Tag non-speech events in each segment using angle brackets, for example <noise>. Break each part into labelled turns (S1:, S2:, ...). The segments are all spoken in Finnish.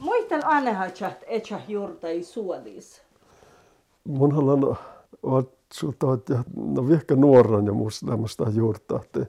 S1: Muistan annehatsat etsä juurta ei suodis.
S2: Mun haluan sulta, että no vihka nuoran ja muista lämmästä juurta, että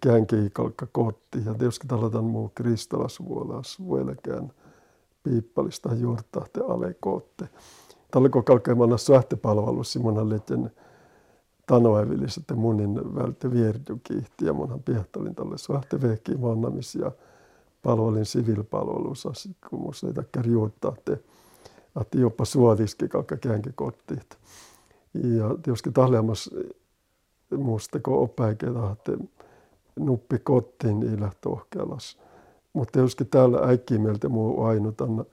S2: käänkin kalkka kotti. Ja tietysti tällainen muu kristalasvuolas vuelekään piippalista juurta, että ale kotte. Tällä kun kalkeamalla sähtepalvelussa mun letten tanoävillis, että munin välte vierjukihti ja munhan piehtalin tälle sähtevehki mannamis ja palvelin sivilpalvelussa, kun musta ei takkar juurta, että että jopa suodiski kalkka käänkin kotiin. Ja tietysti tahleamas musta kun opäiketä, että nuppi kotiin niillä tohkelas. Mutta tietysti täällä äikkiä mieltä muu ainutan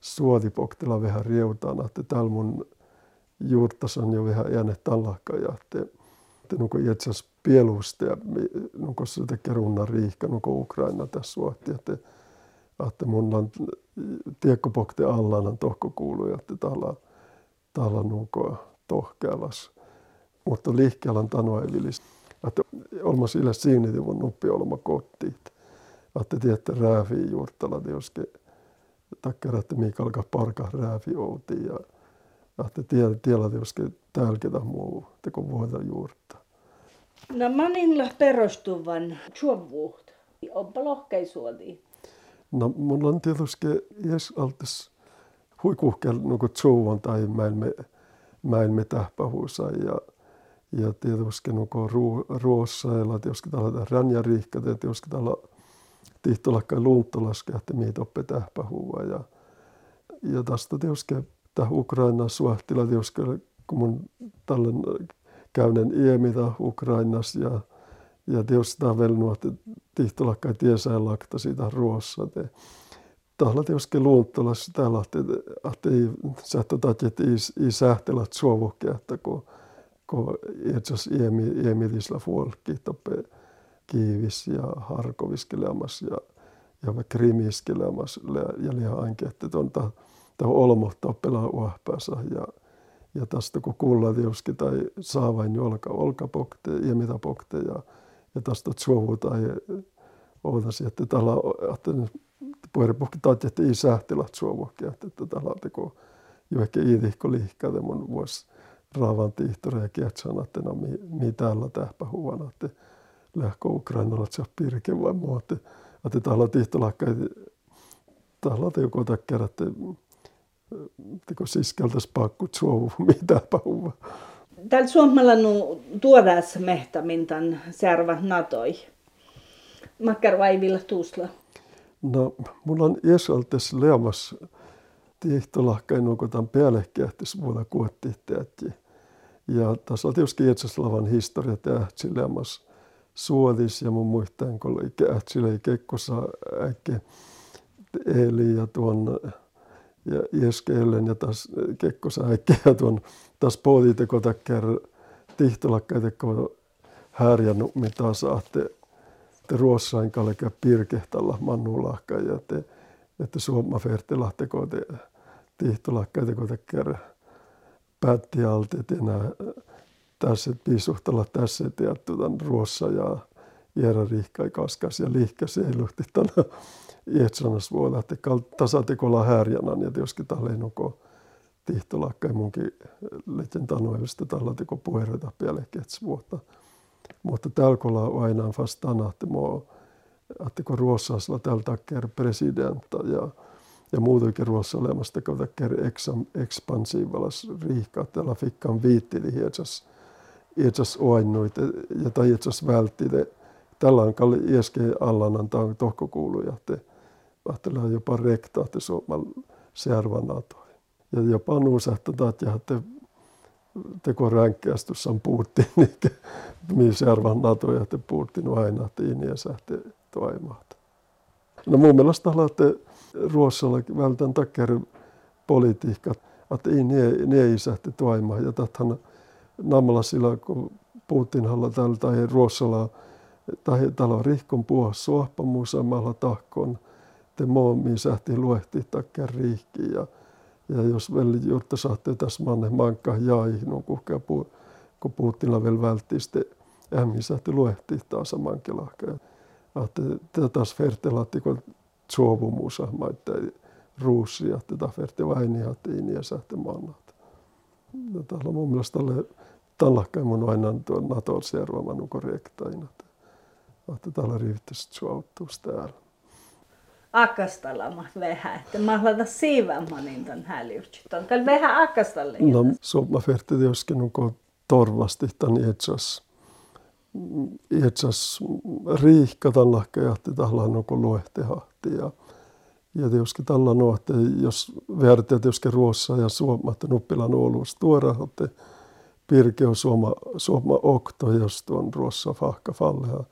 S2: suodipoktilla vähän riutana, että täällä mun juurtas on jo vähän jäänyt tallakka ja että, että nuko etsas nuko se tekee runna riihka, nuko Ukraina tässä suotti, että, että mun on tiekkopokte allaan tohko kuului, että täällä, täällä nuko tohkelas. Mutta liikkeellä tanoa vilis. Että olma sillä siinä mun nuppi olma kotiin. Että tiedätte rääviä juurtala tietysti takkara, että mikä alkaa parka räävi outi ja että tiedä, tiedä tietysti tälketä muu, teko voida juurta.
S1: No maninla perustuvan chuovuut. Onpa lohkeisuoti.
S2: No mulla on tietysti, jos altis huikuhkel nuku tsuuvan tai mäilme, mäilme tähpähuusa ja ja tietysti nuko ruossa ja tietysti tällä ränjärihkä, tietysti tällä tihtolakka luuntolaske, että miitä oppe tähpähuua ja ja tästä tietysti tämä Ukraina suhtila tietysti kun mun tällä käynen iemitä Ukrainassa ja ja tietysti tämä vielä nuotti tihtolakka tiesään lakta siitä ruossa. Te, tahla tietysti luuntolassa täällä, että, ei sähtötä, että ei, ei sähtelät että kun kun etsas iemi, iemitisla kiivis ja harkoviskelemas ja, ja krimiskelemas ja ainakin, että on ta, ta olmohtaa pelaa uahpäässä ja, ja tästä kun kuulla tietysti tai saavain jolka olkapokte, pokte ja, ja tästä tsuovu tai ootasi, että tällä, että puheenpuhki taat, että ei sähtelät suovukki, että tällä on teko jo ehkä iidihko liikkaa, mun vuosi raavan tihtori ja kietsana, että no mi, mi täällä tähpä huvana, että lähkö Ukrainalla se pirke vai muu, että, että täällä tihtolakka, täällä on joku takia, että teko siskeltäs pakkut suovu, <laughs> mitäpä huva.
S1: Täällä Suomella nu tuodas mehtämintan särvä natoi. Makkar vai villa tuusla?
S2: No, mulla on Jesaltes leamas tihtolahkain onko tämän päällekähtis vuonna kuottihtäjätti. Ja tässä on tietysti Jetsaslavan historia tähtsilemmassa suodis ja mun muistan, kun ähtsille kekkossa äkki eli ja tuon ja Jeskeellen ja taas kekkosa äkki ja tuon taas pohditeko takkär tihtolakkaiteko härjännu mitä saatte te ruossain kalke pirkehtalla mannulahka ja te että Suomma fertilahteko te tihtolakkaiteko takkär päätti alti, että enää tässä piisuhtella tässä ja tuon ruossa ja Jera Rihkai kaskas ja liikkäsi ei luhti tänä Jetsanas vuonna, että tasatekolla härjänan ja tietysti tälle nuko tihtolakka munkin lehtien tanoivista tällä teko puhereita pielekets vuotta. Mutta tälkolla on aina vastana, että mo, että kun Ruossasla tältä presidentta ja ja muutenkin ruoassa olemasta kautta ekspansiivalas riihkaa tällä fikkan viittili hietsas hietsas oinnuit ja tai hietsas välttide tällä on kalli allan antaa tohko kuuluja te ahtella jopa rekta te suomal servanato ja jopa nuusahta taat ja te teko ränkkästyssan puhuttiin, niin mi servan NATO ja te puhuttiin aina, että sähte toimaat. No mun mielestä että Ruossalla vältän takia politiikka, että ei ne, ne ei toimaa. Ja tähän namalla sillä, kun Putin halla täällä tai Ruossalla tai täällä rihkon puhua suohpa samalla tahkon, te moomi sähti luehti takia riihki ja, ja jos vielä juurta saatte tässä manne mankka jäi, no kuhkea puu, kun Putinilla vältti sitten ämmi sähti luehti taas mankelahka. Että tätä taas vertelatti, kun suovumusa, että ruusia, että tämä ferte vaini hattiin ja sähte mannat. Täällä mun mielestä tällä mun aina tuon Naton servaman korrektaina. Että täällä riittäisi suauttuus täällä.
S1: Akastalla vähän, että mä haluan siivammanin ton hälyyrtsit. On täällä vähän akastalle.
S2: No, mä färte joskin nuko torvasti tän etsas. Etsas riihka tällä että täällä nuko luehtehahti. Ja, ja tietysti tällä että jos verteet tietysti ruossa ja suomatta nuppilan oluus tuoda, että Pirke on suoma, suoma okto, jos tuon ruossa fahka falleha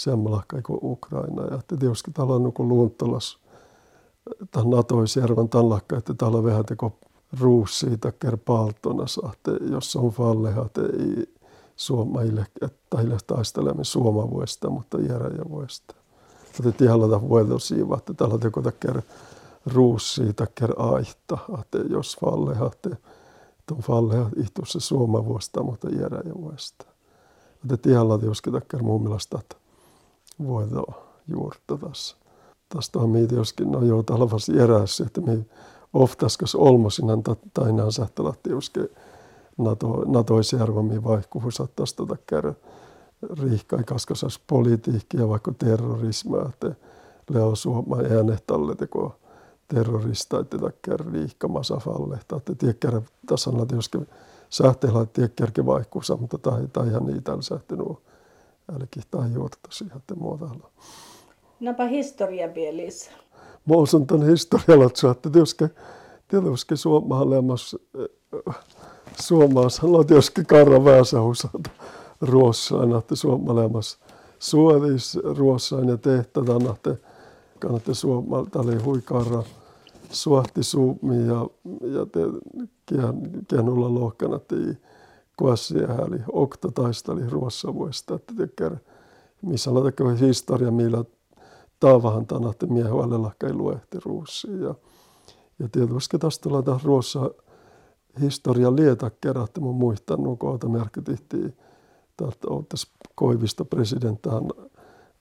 S2: semmoilla kuin Ukraina. Ja tietysti täällä on niin luuntalas tämän Natoisjärven tallakka, että täällä on vähän teko ruussi takker paltona saatte, jos on falleha, että ei suomaille, että taistelemme suomavuesta, mutta vuesta. Että tiellä vuodelta siiva, että täällä on teko takker ruussi takker aihta, että jos falleha, että on falleha ihtussa suomavuosta, mutta vuesta. Että tiellä on tietysti takker mun mielestä, että voida juurta tässä. Tästä on meitä joskin, no joo, talvas erässä, että me oftaskas olmosinan tainaan sähtelatti joskin NATO, NATO-järvami vaihkuvuus tästä tota kärä riihkai kaskasas politiikkia vaikka terrorismia, että leo suoma äänehtalle teko terrorista, että takkär riihkamassa falle. Että tiekkär on tietysti sähteellä tiekkärke vaihkuusa, mutta tai, tai ihan niitä sähtenut älki tai juortasi että muodalla.
S1: Napa historia vielis.
S2: Mä osan tämän historialla, että tietysti, tietysti suomalaamassa suomalaisella on tietysti karra väsähusata ruossaan, että suomalaamassa suodis ruossaan ja tehtävän, että kannattaa suomalta oli huikarra suahti suumi ja, ja te, kienulla lohkana, että kuassia häli, okta taisteli vuosta, että tekee, missä tekee historia, millä taavahan miehen välillä ei luehti ruussiin. Ja, ja tietysti tästä tulee ruossa historia lietä kerran, että mun muistan, nuko merkitihtiin, että oltaisi koivista presidenttahan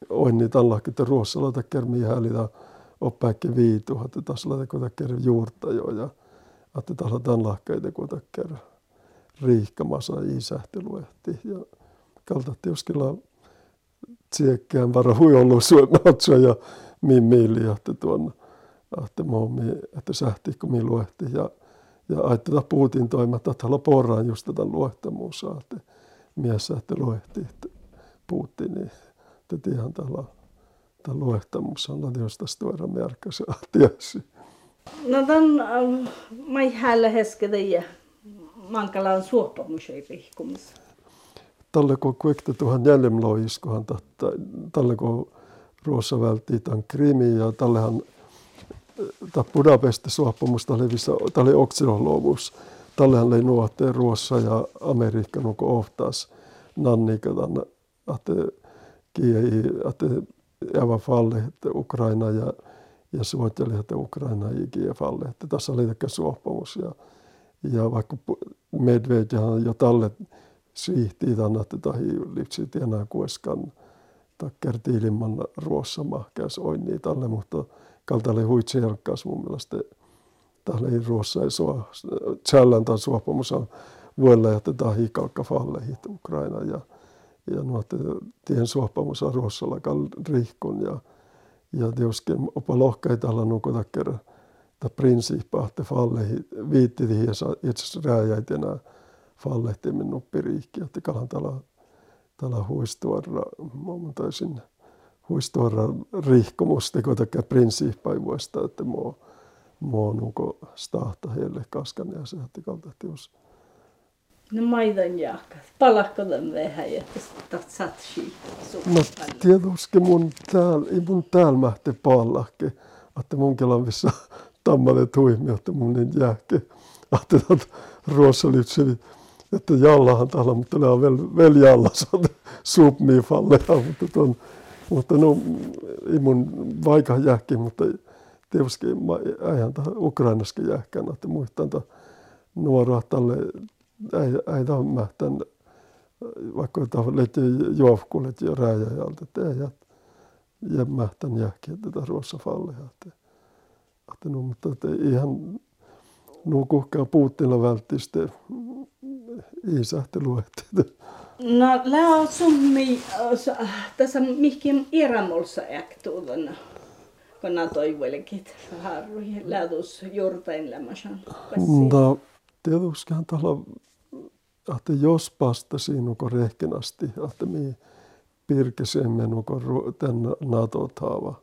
S2: onni tällä, että ruossalla tekee miehen häli, oppäikki viitu, että tässä on tekee juurta jo, ja että tässä tämän lahkeita, tekee riihkamassa isähtiluehti. Ja kaltatti joskilla tsiekkään vara ollut suomatsa ja min miili, että tuon momi, että sähti kun mi luehti. Ja, ja ajattelin Putin toimatta, että haluaa porraan just tätä luehtamuusa, että mies sähti luehti, että Putin, niin että ihan tällä tämä luehtamus on tietysti tuoda merkkäsi tiesi.
S1: No tämän äh, mä häällä hesketä mankalaan suoppamusei pihkumis.
S2: Tällä kun kuekta tuohon jäljemloiskohan, tällä kun Ruossa vältti tämän Krimi ja tällähän tämä Budapestin suoppamus, oli tämä oli oksinolovuus. Tällähän oli nuotte Ruossa ja Amerikka nuko ohtaas nannika että kiei, että jävä falle, että Ukraina ja ja suotteli, että Ukraina ei falle. Että tässä oli ehkä suoppamus ja ja vaikka Medvedev jo talle siihtii tänne, että lipsit enää kueskan takker tiilimman ruossa mahkäs oin talle, mutta kaltalle huitserkkaas mun mielestä tälle ruossa ei sua, tsälän tai on vuodella, että tahi kalkka falle hit Ukraina ja ja nuotte tien suopamus on ruossalla rihkun ja ja tietysti opa lohkaita alla nukota kerran ta princippa att falle viitti ja itse rääjäitenä fallehtimin nuppiriikki, että kalan tala, tala huistuarra, taisin huistuarra rihkomusta, kun tekee vuosta, että mo, mo nuko stahta heille kaskan ja se, että kalta tius.
S1: No maidan jaakas. Palakko tämän vähän, että saat siitä.
S2: No tietysti mun täällä, ei mun täällä mähti pallakke, että mun kelavissa tammade tuimi, että mun niin jääke. Ajattelin, että ruossaliitseli, että jallahan täällä, mutta ne on vel, vel jalla, submii falleja, mutta, ton, mutta no, ei mun vaikka jääkki, mutta tietysti äijän tähän Ukrainaskin jääkkään, että muistan, että nuoroa tälle, ei, ei tämä mähtän, vaikka tämä lehti juovkulet ja rääjäjältä, että ei jää, jää mähtän jääkki, että tämä ruossa falleja. Että No, mutta että ihan nuo kuhkaa Putinilla vältti sitten.
S1: No, lää on summi, tässä mihin iramolsa äktuuden, kun nämä toivoilekin harrui, läätus juurtain lämmäsän.
S2: No, tietystihän tällä, että jos pastasi nuko rehkenasti, että mi pirkesemme nuko tämän NATO-taava.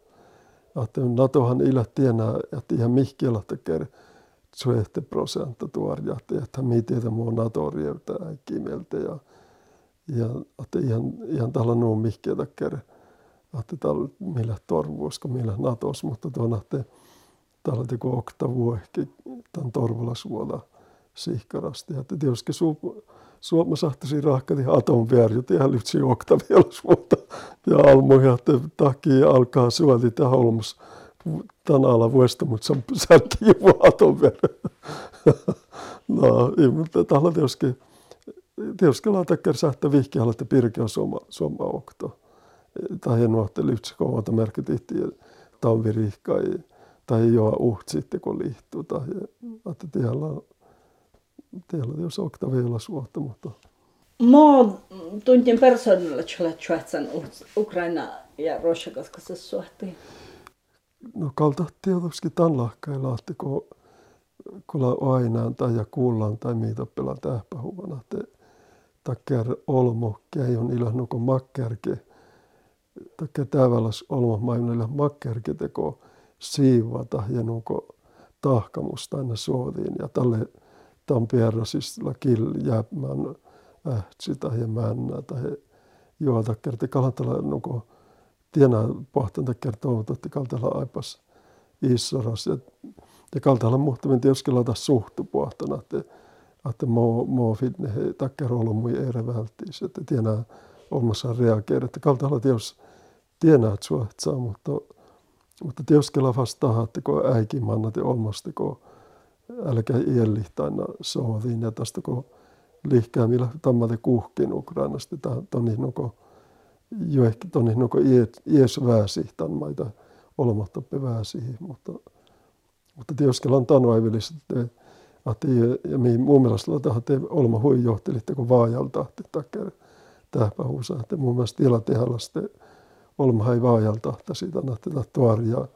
S2: Että NATOhan illä tienää, että ihan mihkiellä tekee 20 prosenttia tuoria, että mi tietä muu NATO rievtää kimeltä ja ja että ihan, ihan tällä nuo mihkiä takia, että tällä millä torvuusko, millä natos, mutta tuon että tällä teko okta vuohki tämän torvulasvuoda sihkarasti. Että tietysti Suomessa sahtasi rahkati aton värjut ihan lyhtsi okta vielä vuotta. Ja almoja, että takia alkaa suoli tähän olmus tämän ala vuosta, mutta se on särki aton värjut. <laughs> no, mutta tällä tietysti Teuskalla takkar sähtä vihkiä että pirkeä soma, soma okto. Tai en ole lyhtsä kovata merkitihti talvirihkai tai joa uht sitten kun liittuu. Tai että tiellä, tiellä jos vielä suotta, mutta...
S1: Mä tuntin persoonalla, että Ukraina ja Russia, koska se suhti.
S2: No kalta tietysti tämän lahkailla, että kun kun aina tai ja kuullaan tai mitä pelaa tähpähuvana, että takkar olmo käjon ila nuko makkärke. Takkar täväläs olmo maailmalla makkärke teko siivata ja nuko tahkamusta aina suotiin. Ja tälle Tampere siis lakil jäämään ähtsi tai männä tai joo takkar te kalantala nuko tiena pohtanta kertoo, että kaltala aipas issoras ja, ja kaltala muhtamin tietysti laita suhtu pohtana, että että må, må finne tackar honom i era vältis, että tienaa omassa reageera, että kalta olla teos tienaa saa, mutta, mutta teos kela vastaa, että kun äikin mannat ja omasta, kun älkää iellihtaina sohdin ja tästä kun lihkää millä tammate kuhkin Ukrainasta, toni nuko jo ehkä toni nuko ies tämän maita olematta pääsi, mutta, mutta teos kela on tanoivilista, että ja min mun mielestä että olma hui johteli, kun vaajalta takia tähpähuusa, että mun mielestä vielä tehdä sitten olma ei vaajalta siitä, että tuoria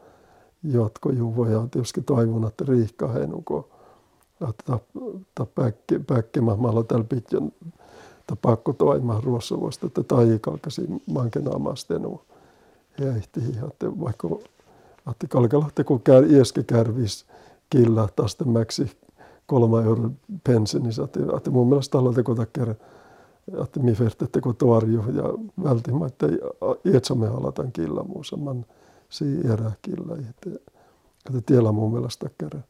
S2: jatkojuvo ja tietysti toivon, että riikka heinuko, että päkki, päkkimämmällä tällä pitkän pakko toimia ruossavoista, että taikalkasi mankenaamastenu ehti, että vaikka että kalkalahti kun käy ieske kärvis killä tästä mäksi kolme euro pensinis. Että, että mun mielestä teko takia, että mi ferte teko tuorju ja välttämättä ietsämme alatan killa muussa. Man si erää killa. Että, että tiellä mun mielestä takia.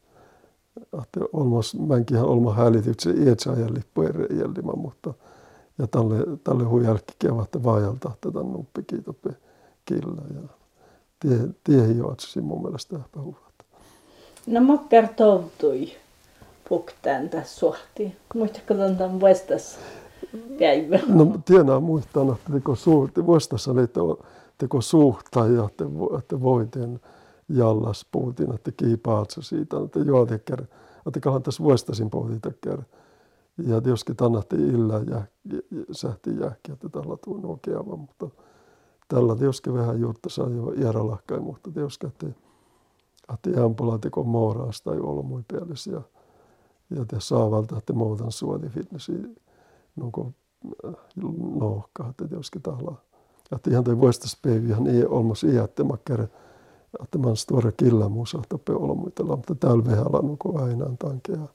S2: Että olmas, mänkin olma hälityt se ietsä ajan lippu jäljimä, mutta ja tälle, tälle hui jälki kevättä vaajalta tätä nuppi kiitope killa. Ja tie, tie joatsi mun mielestä huvat.
S1: No mä kertoutui puhtaan tässä suhti. Muistatko tämän vuostas päivä?
S2: No tiedän muistan, että teko suhti. Vuostassa oli teko suhta ja että, että voitin jallas puhutin, että kiipaatsa siitä, että joo että kahan tässä vuostasin puhutin teker. Ja joskin tannatti illa ja sähti jääkki, että tällä tuun oikeava, mutta tällä joskin vähän juutta saa jo järälahkai, mutta joskin, että että jämpula teko mooraasta tai olmui Ja ja te saavalta, että muutan suoli fitnessi nuko lohka, että joskin tahla. Että ihan te vuostas päivihän ei olmos iätte makkere, että man stora killa muusa tappe olmuitella, mutta täällä vehällä nuko aina tankea.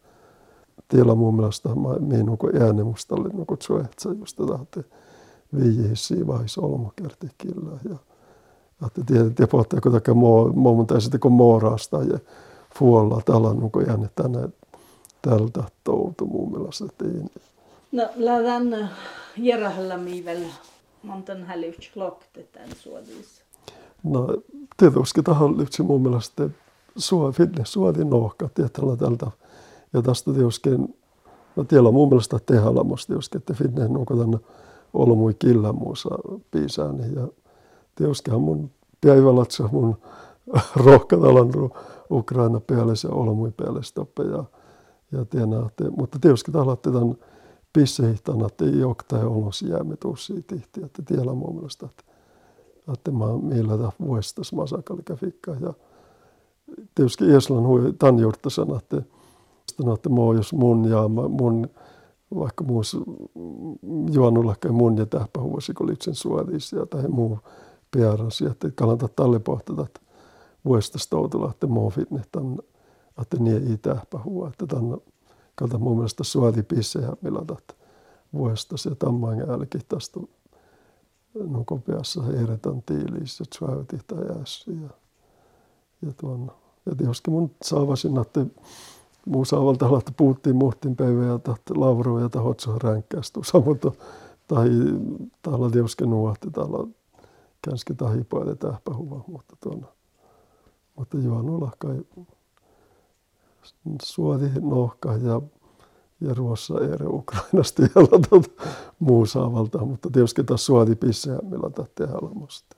S2: Tiellä mun mielestä mä nuko äänemustalle nuko tsuehtsä just tätä, että viihissi vaiheessa olmo kerti killa. Ja, että tiedät, te pohtaa, kun takia muu, mun täysin kun moorasta ja fuolla tällä nuko äänet tänne tältä toutu mun mielestä.
S1: No, lähdän järjellä miivel montan hälyts lokte tämän suodissa.
S2: No, tietysti tähän lyhtsi mun mielestä suo, fitness suodi nohka, tietyllä tältä. Ja tästä tietysti, no tiellä mun mielestä tehdä musta tietysti, että fitness nuko tänne ollut mui muussa piisääni. Ja tietystihan mun päivällä mun <laughs> rohkatalan Ukraina päälle ja olmui päälle stoppe ja, ja tiedä, että, mutta tietysti tällainen tämän ei ole tai ollut jäämme tuossa tihti, että tiedä mun mielestä, että, että mä millä tämä vuostas masakalla fikka ja tietysti Ieslan hui tämän juurta sana, että, että mä jos mun ja mun vaikka muus juonulla mun ja tähpä huosi, kun litsen suodissa tai muu pierasi, että kannattaa talle että vuodesta stoutula, että muu fitne, että niin ei tähpä huo, että tämän kalta mun mielestä suoti pissejä, millä että vuodesta se tamman jälkeen tästä kopiassa eretän tiilissä, että suoti tai ässi ja, ja tuon, ja tietysti mun saavasin, että muusavalta että puhuttiin muhtin päivä ja lavroa ja tahotsa ränkkästu. Samoin tai täällä tiuske nuohti täällä känski tahi poille tähpähuva, mutta tuon, mutta juonulla kai suoti nohka ja ja Ruossa eri Ukrainasta ja muusavalta, mutta tietysti taas suoti pisseä, millä tehdä musta.